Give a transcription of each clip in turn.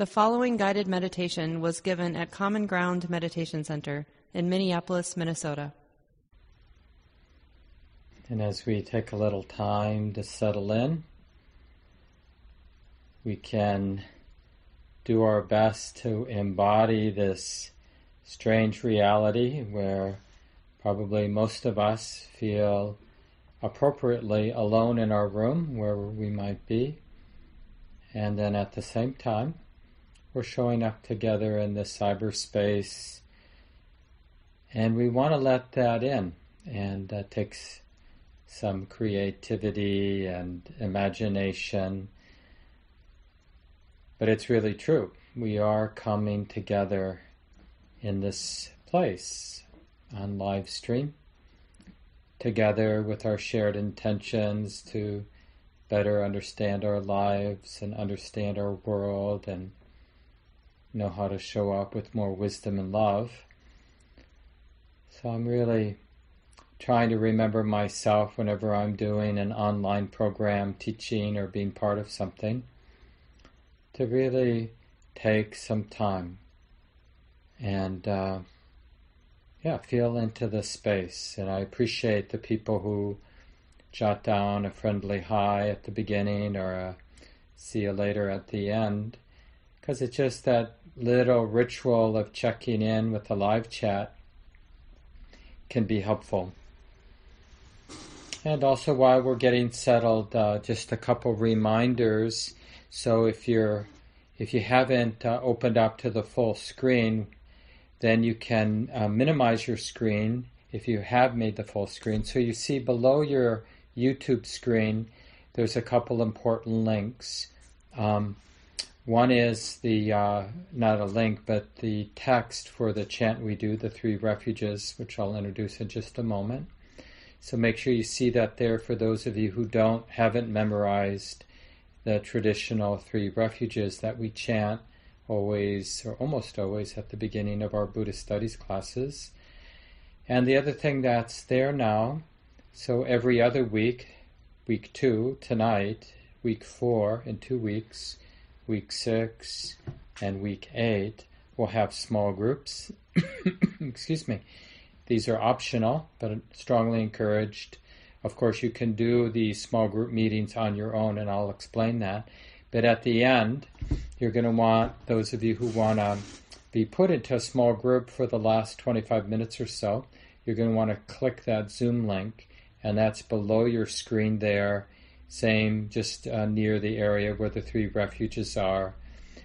The following guided meditation was given at Common Ground Meditation Center in Minneapolis, Minnesota. And as we take a little time to settle in, we can do our best to embody this strange reality where probably most of us feel appropriately alone in our room where we might be. And then at the same time, we're showing up together in this cyberspace, and we want to let that in, and that takes some creativity and imagination. But it's really true. We are coming together in this place on live stream, together with our shared intentions to better understand our lives and understand our world and know how to show up with more wisdom and love. So I'm really trying to remember myself whenever I'm doing an online program, teaching, or being part of something, to really take some time and uh, yeah, feel into the space. And I appreciate the people who jot down a friendly hi at the beginning or a see you later at the end because it's just that little ritual of checking in with the live chat can be helpful. And also, while we're getting settled, uh, just a couple reminders. So, if you're if you haven't uh, opened up to the full screen, then you can uh, minimize your screen if you have made the full screen. So you see below your YouTube screen, there's a couple important links. Um, one is the, uh, not a link, but the text for the chant we do, the three refuges, which I'll introduce in just a moment. So make sure you see that there for those of you who don't, haven't memorized the traditional three refuges that we chant always, or almost always, at the beginning of our Buddhist studies classes. And the other thing that's there now, so every other week, week two, tonight, week four in two weeks, week six, and week eight will have small groups. Excuse me. These are optional, but strongly encouraged. Of course, you can do the small group meetings on your own, and I'll explain that. But at the end, you're going to want those of you who want to be put into a small group for the last 25 minutes or so, you're going to want to click that Zoom link, and that's below your screen there same just uh, near the area where the three refuges are.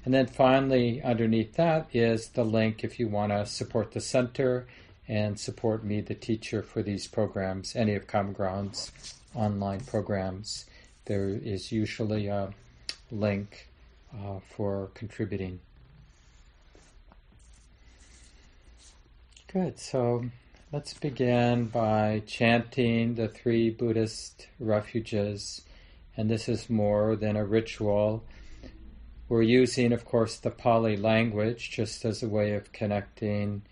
And then finally, underneath that is the link if you want to support the center and support me, the teacher, for these programs, any of Common Ground's online programs. There is usually a link uh, for contributing. Good, so let's begin by chanting the three Buddhist refuges and this is more than a ritual. We're using, of course, the Pali language just as a way of connecting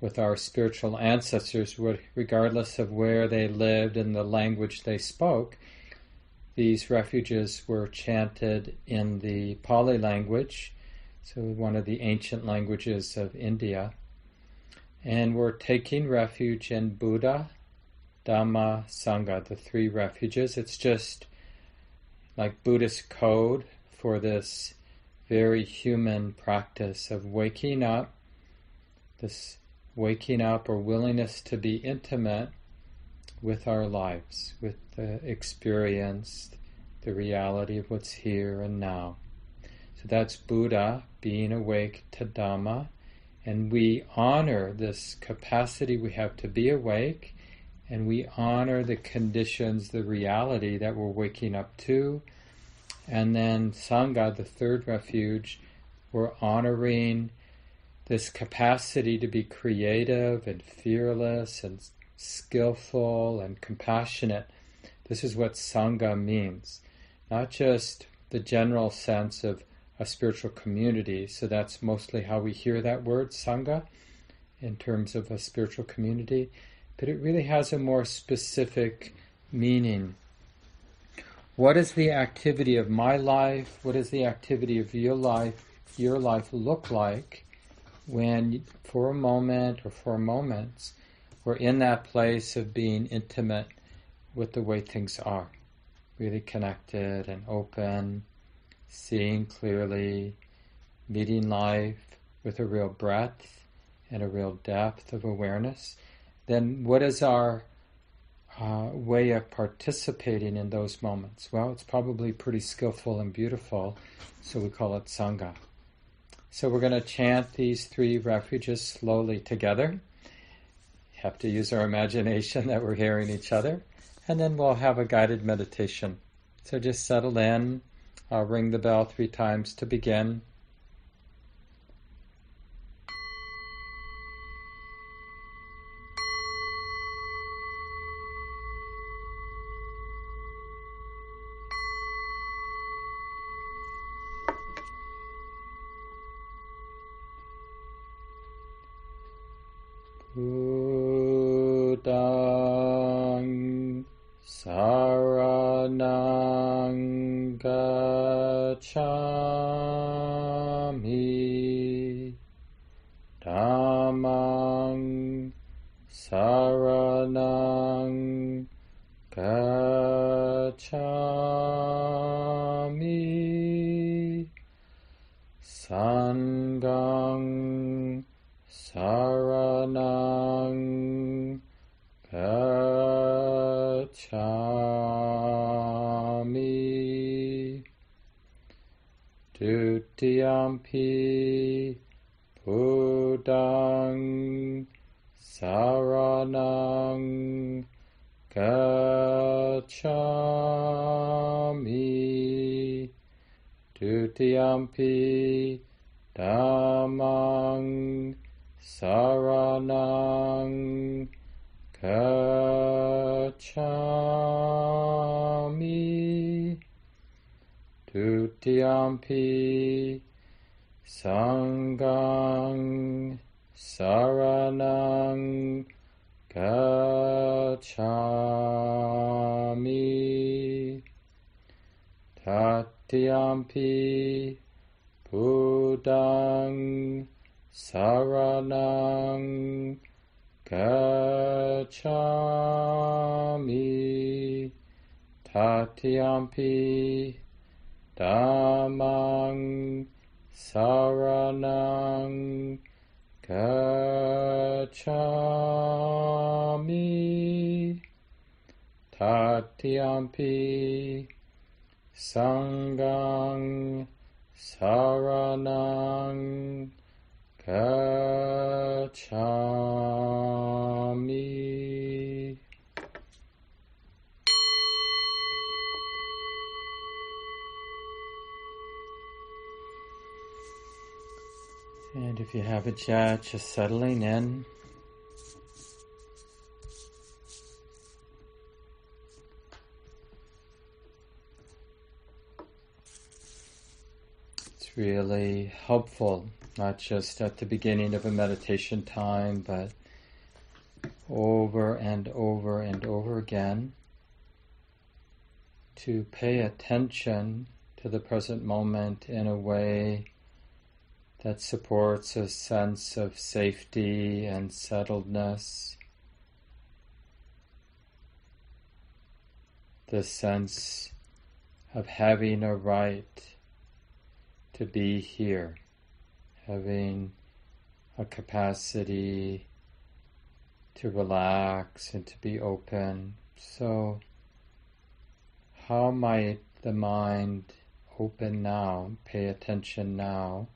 with our spiritual ancestors, regardless of where they lived and the language they spoke. These refuges were chanted in the Pali language, so one of the ancient languages of India. And we're taking refuge in Buddha, Dhamma, Sangha, the three refuges. It's just like Buddhist code for this very human practice of waking up, this waking up or willingness to be intimate with our lives, with the experience, the reality of what's here and now. So that's Buddha being awake to Dhamma, and we honor this capacity we have to be awake and we honor the conditions, the reality that we're waking up to. And then Sangha, the third refuge, we're honoring this capacity to be creative and fearless and skillful and compassionate. This is what Sangha means. Not just the general sense of a spiritual community, so that's mostly how we hear that word, Sangha, in terms of a spiritual community, but it really has a more specific meaning. What is the activity of my life? What is the activity of your life your life look like when, for a moment or for moments, we're in that place of being intimate with the way things are, really connected and open, seeing clearly, meeting life with a real breadth and a real depth of awareness, then what is our uh, way of participating in those moments? Well, it's probably pretty skillful and beautiful, so we call it Sangha. So we're going to chant these three refuges slowly together. Have to use our imagination that we're hearing each other, and then we'll have a guided meditation. So just settle in. I'll ring the bell three times to begin. Saranang Gacchami Dutiyampi Buddhang Saranang Gacchami Dutiyampi 다망 사라낭 가차미 두티암피 상강 사라낭 가차미 다티암피 Buddhang Saranang Gacchami Tatiyampi Dhammang Saranang Gacchami Tatiyampi Sanghang Saranang Gacchami. And if you haven't yet, just settling in. Really helpful, not just at the beginning of a meditation time, but over and over and over again to pay attention to the present moment in a way that supports a sense of safety and settledness. The sense of having a right to be here, having a capacity to relax and to be open. So, how might the mind open now, pay attention now,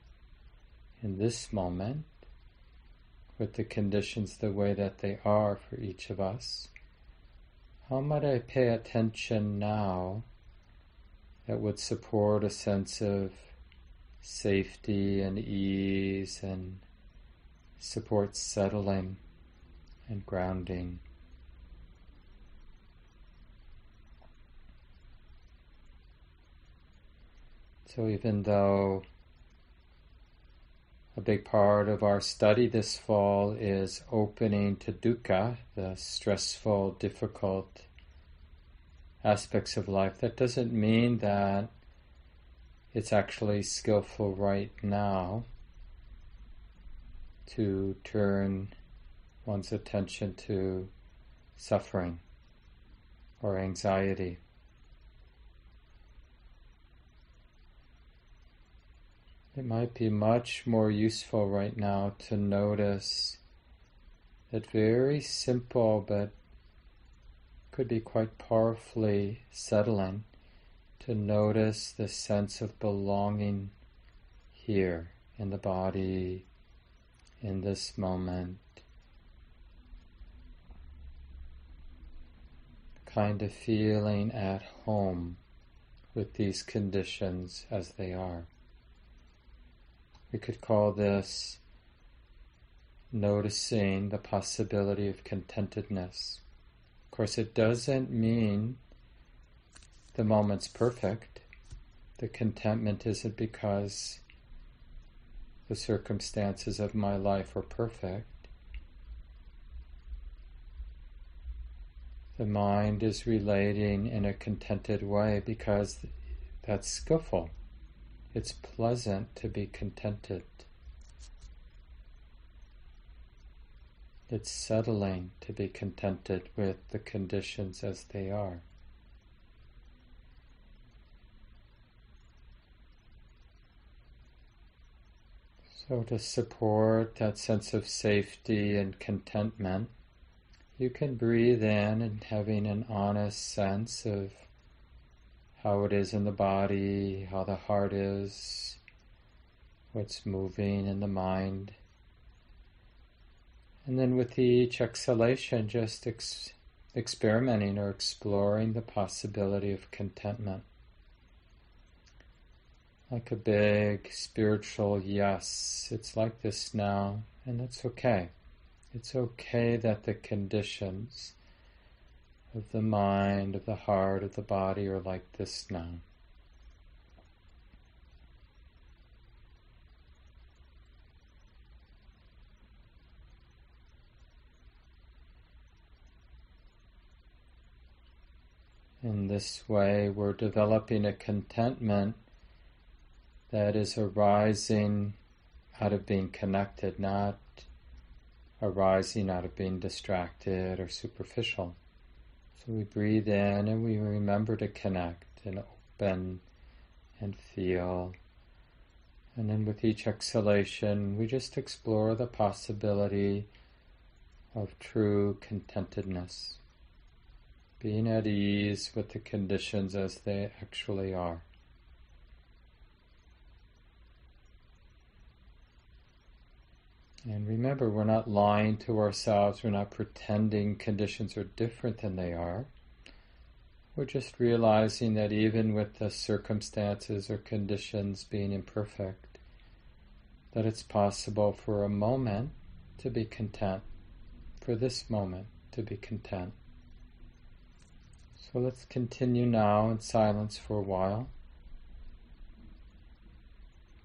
in this moment, with the conditions the way that they are for each of us? How might I pay attention now that would support a sense of safety and ease and support settling and grounding. So, even though a big part of our study this fall is opening to dukkha, the stressful, difficult aspects of life, that doesn't mean that it's actually skillful right now to turn one's attention to suffering or anxiety. It might be much more useful right now to notice that very simple but could be quite powerfully settling to notice the sense of belonging here in the body, in this moment. Kind of feeling at home with these conditions as they are. We could call this noticing the possibility of contentedness. Of course, it doesn't mean the moment's perfect. The contentment isn't because the circumstances of my life are perfect. The mind is relating in a contented way because that's skillful. It's pleasant to be contented. It's settling to be contented with the conditions as they are. So, to support that sense of safety and contentment, you can breathe in and having an honest sense of how it is in the body, how the heart is, what's moving in the mind. And then with each exhalation, just ex- experimenting or exploring the possibility of contentment. Like a big spiritual yes, it's like this now, and it's okay. It's okay that the conditions of the mind, of the heart, of the body are like this now. In this way, we're developing a contentment that is arising out of being connected, not arising out of being distracted or superficial. So we breathe in and we remember to connect and open and feel. And then with each exhalation, we just explore the possibility of true contentedness, being at ease with the conditions as they actually are. And remember, we're not lying to ourselves, we're not pretending conditions are different than they are. We're just realizing that even with the circumstances or conditions being imperfect, that it's possible for a moment to be content, for this moment to be content. So let's continue now in silence for a while.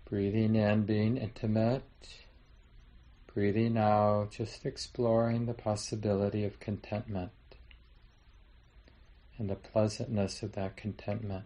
Breathing in, being intimate Breathing out, just exploring the possibility of contentment and the pleasantness of that contentment.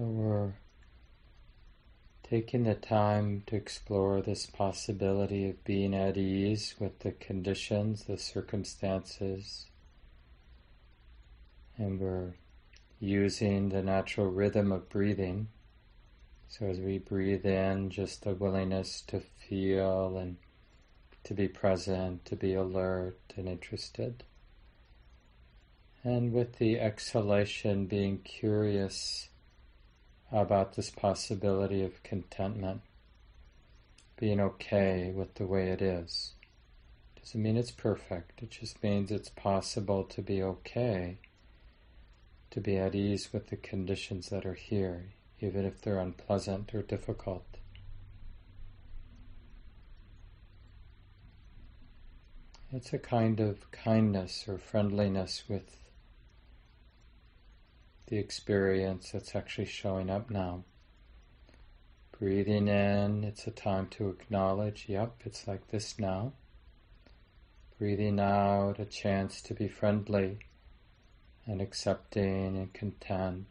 So we're taking the time to explore this possibility of being at ease with the conditions, the circumstances, and we're using the natural rhythm of breathing. So as we breathe in, just the willingness to feel and to be present, to be alert and interested. And with the exhalation, being curious about this possibility of contentment, being okay with the way it is. Doesn't mean it's perfect, it just means it's possible to be okay, to be at ease with the conditions that are here, even if they're unpleasant or difficult. It's a kind of kindness or friendliness with the experience that's actually showing up now. Breathing in, it's a time to acknowledge, yep, it's like this now. Breathing out, a chance to be friendly and accepting and content.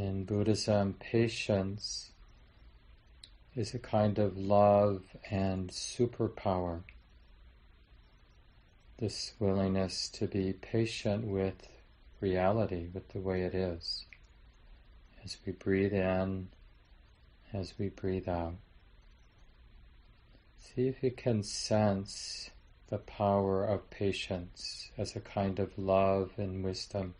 In Buddhism, patience is a kind of love and superpower. This willingness to be patient with reality, with the way it is, as we breathe in, as we breathe out. See if you can sense the power of patience as a kind of love and wisdom.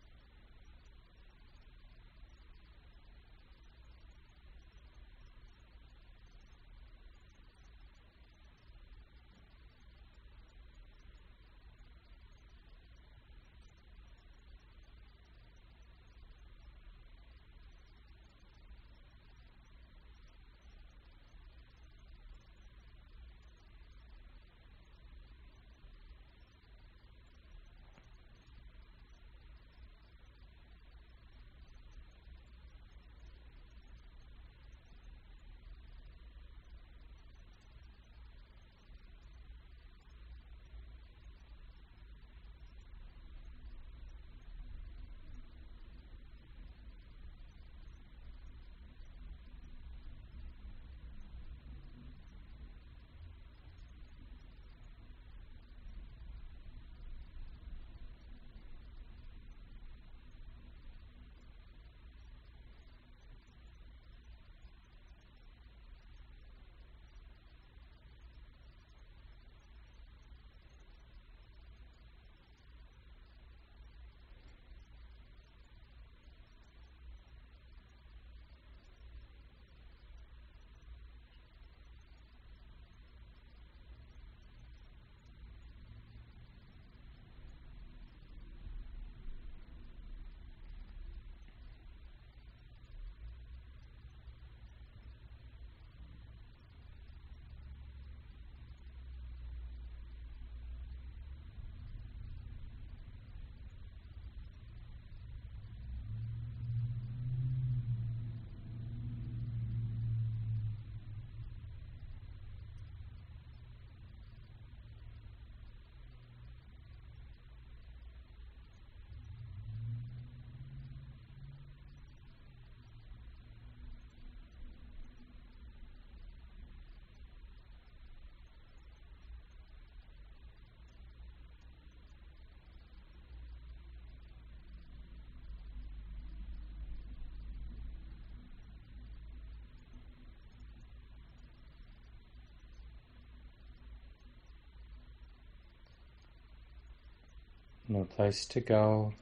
No place to go,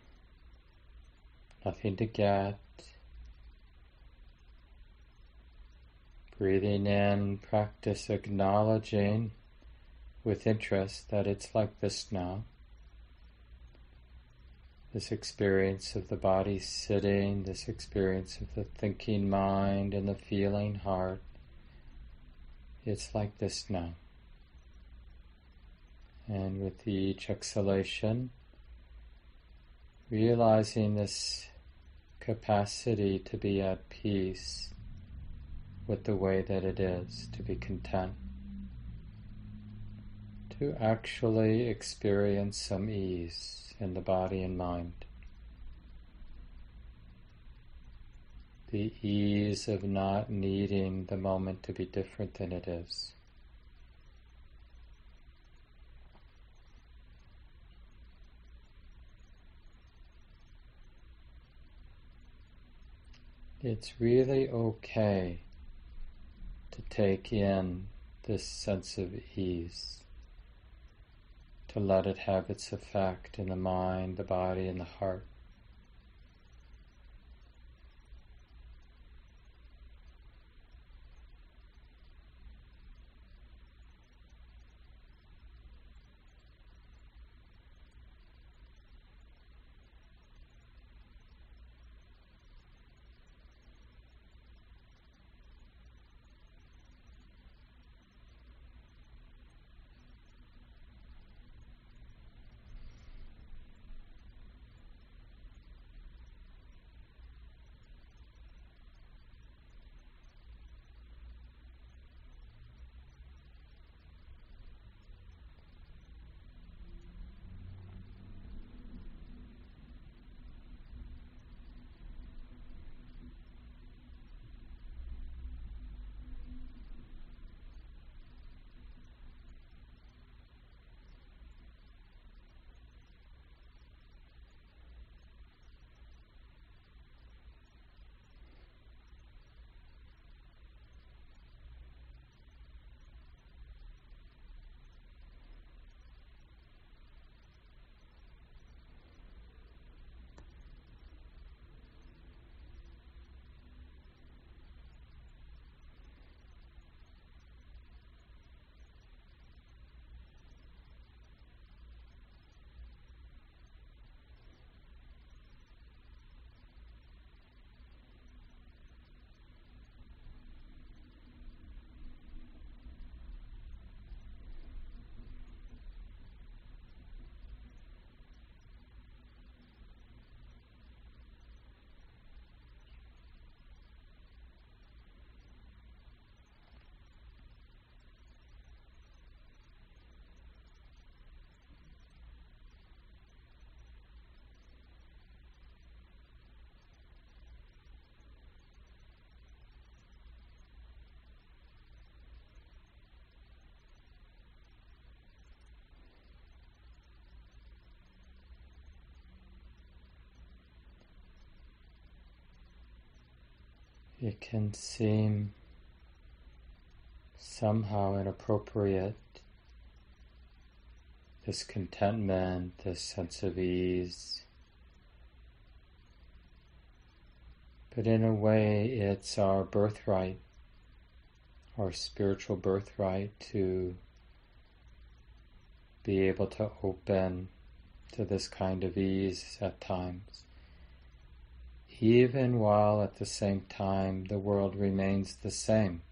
nothing to get. Breathing in, practice acknowledging with interest that it's like this now. This experience of the body sitting, this experience of the thinking mind and the feeling heart, it's like this now. And with each exhalation, realizing this capacity to be at peace with the way that it is, to be content, to actually experience some ease in the body and mind. The ease of not needing the moment to be different than it is. It's really okay to take in this sense of ease, to let it have its effect in the mind, the body, and the heart. It can seem somehow inappropriate. This contentment, this sense of ease. But in a way, it's our birthright, our spiritual birthright to be able to open to this kind of ease at times even while at the same time the world remains the same,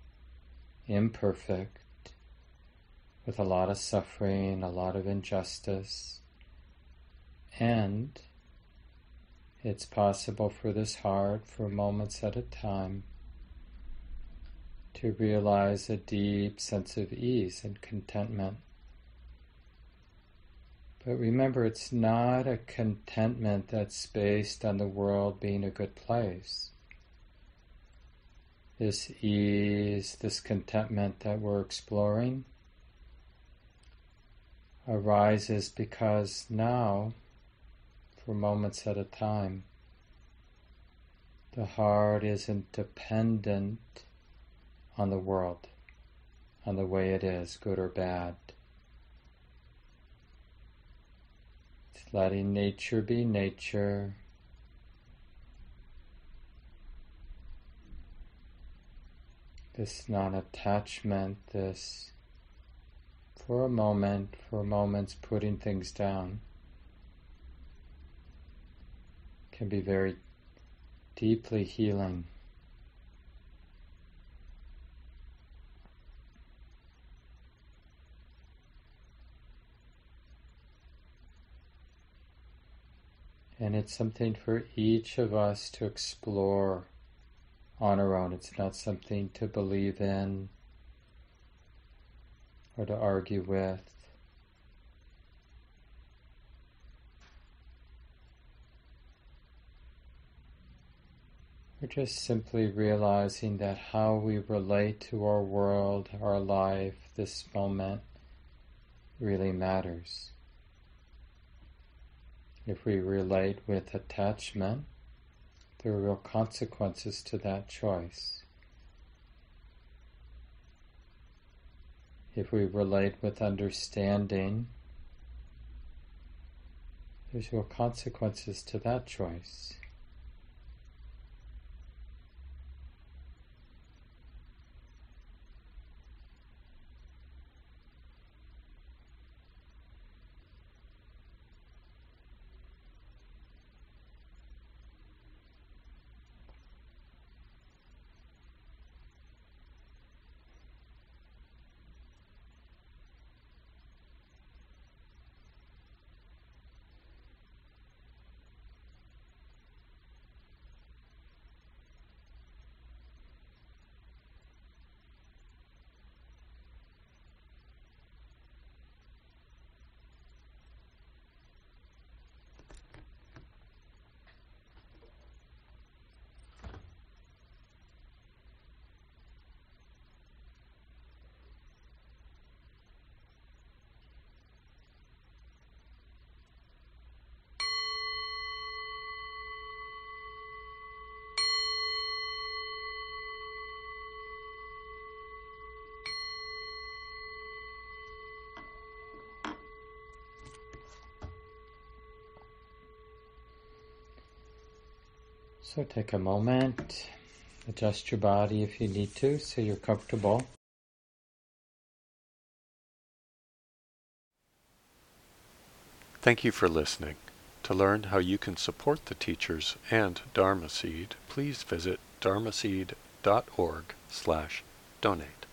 imperfect, with a lot of suffering, a lot of injustice, and it's possible for this heart, for moments at a time, to realize a deep sense of ease and contentment but remember, it's not a contentment that's based on the world being a good place. This ease, this contentment that we're exploring arises because now, for moments at a time, the heart isn't dependent on the world, on the way it is, good or bad. Letting nature be nature. This non attachment, this for a moment, for moments putting things down, can be very deeply healing. And it's something for each of us to explore on our own. It's not something to believe in or to argue with. We're just simply realizing that how we relate to our world, our life, this moment really matters. If we relate with attachment, there are real consequences to that choice. If we relate with understanding, there's real consequences to that choice. So take a moment, adjust your body if you need to so you're comfortable. Thank you for listening. To learn how you can support the teachers and Dharma Seed, please visit dharmaseed.org slash donate.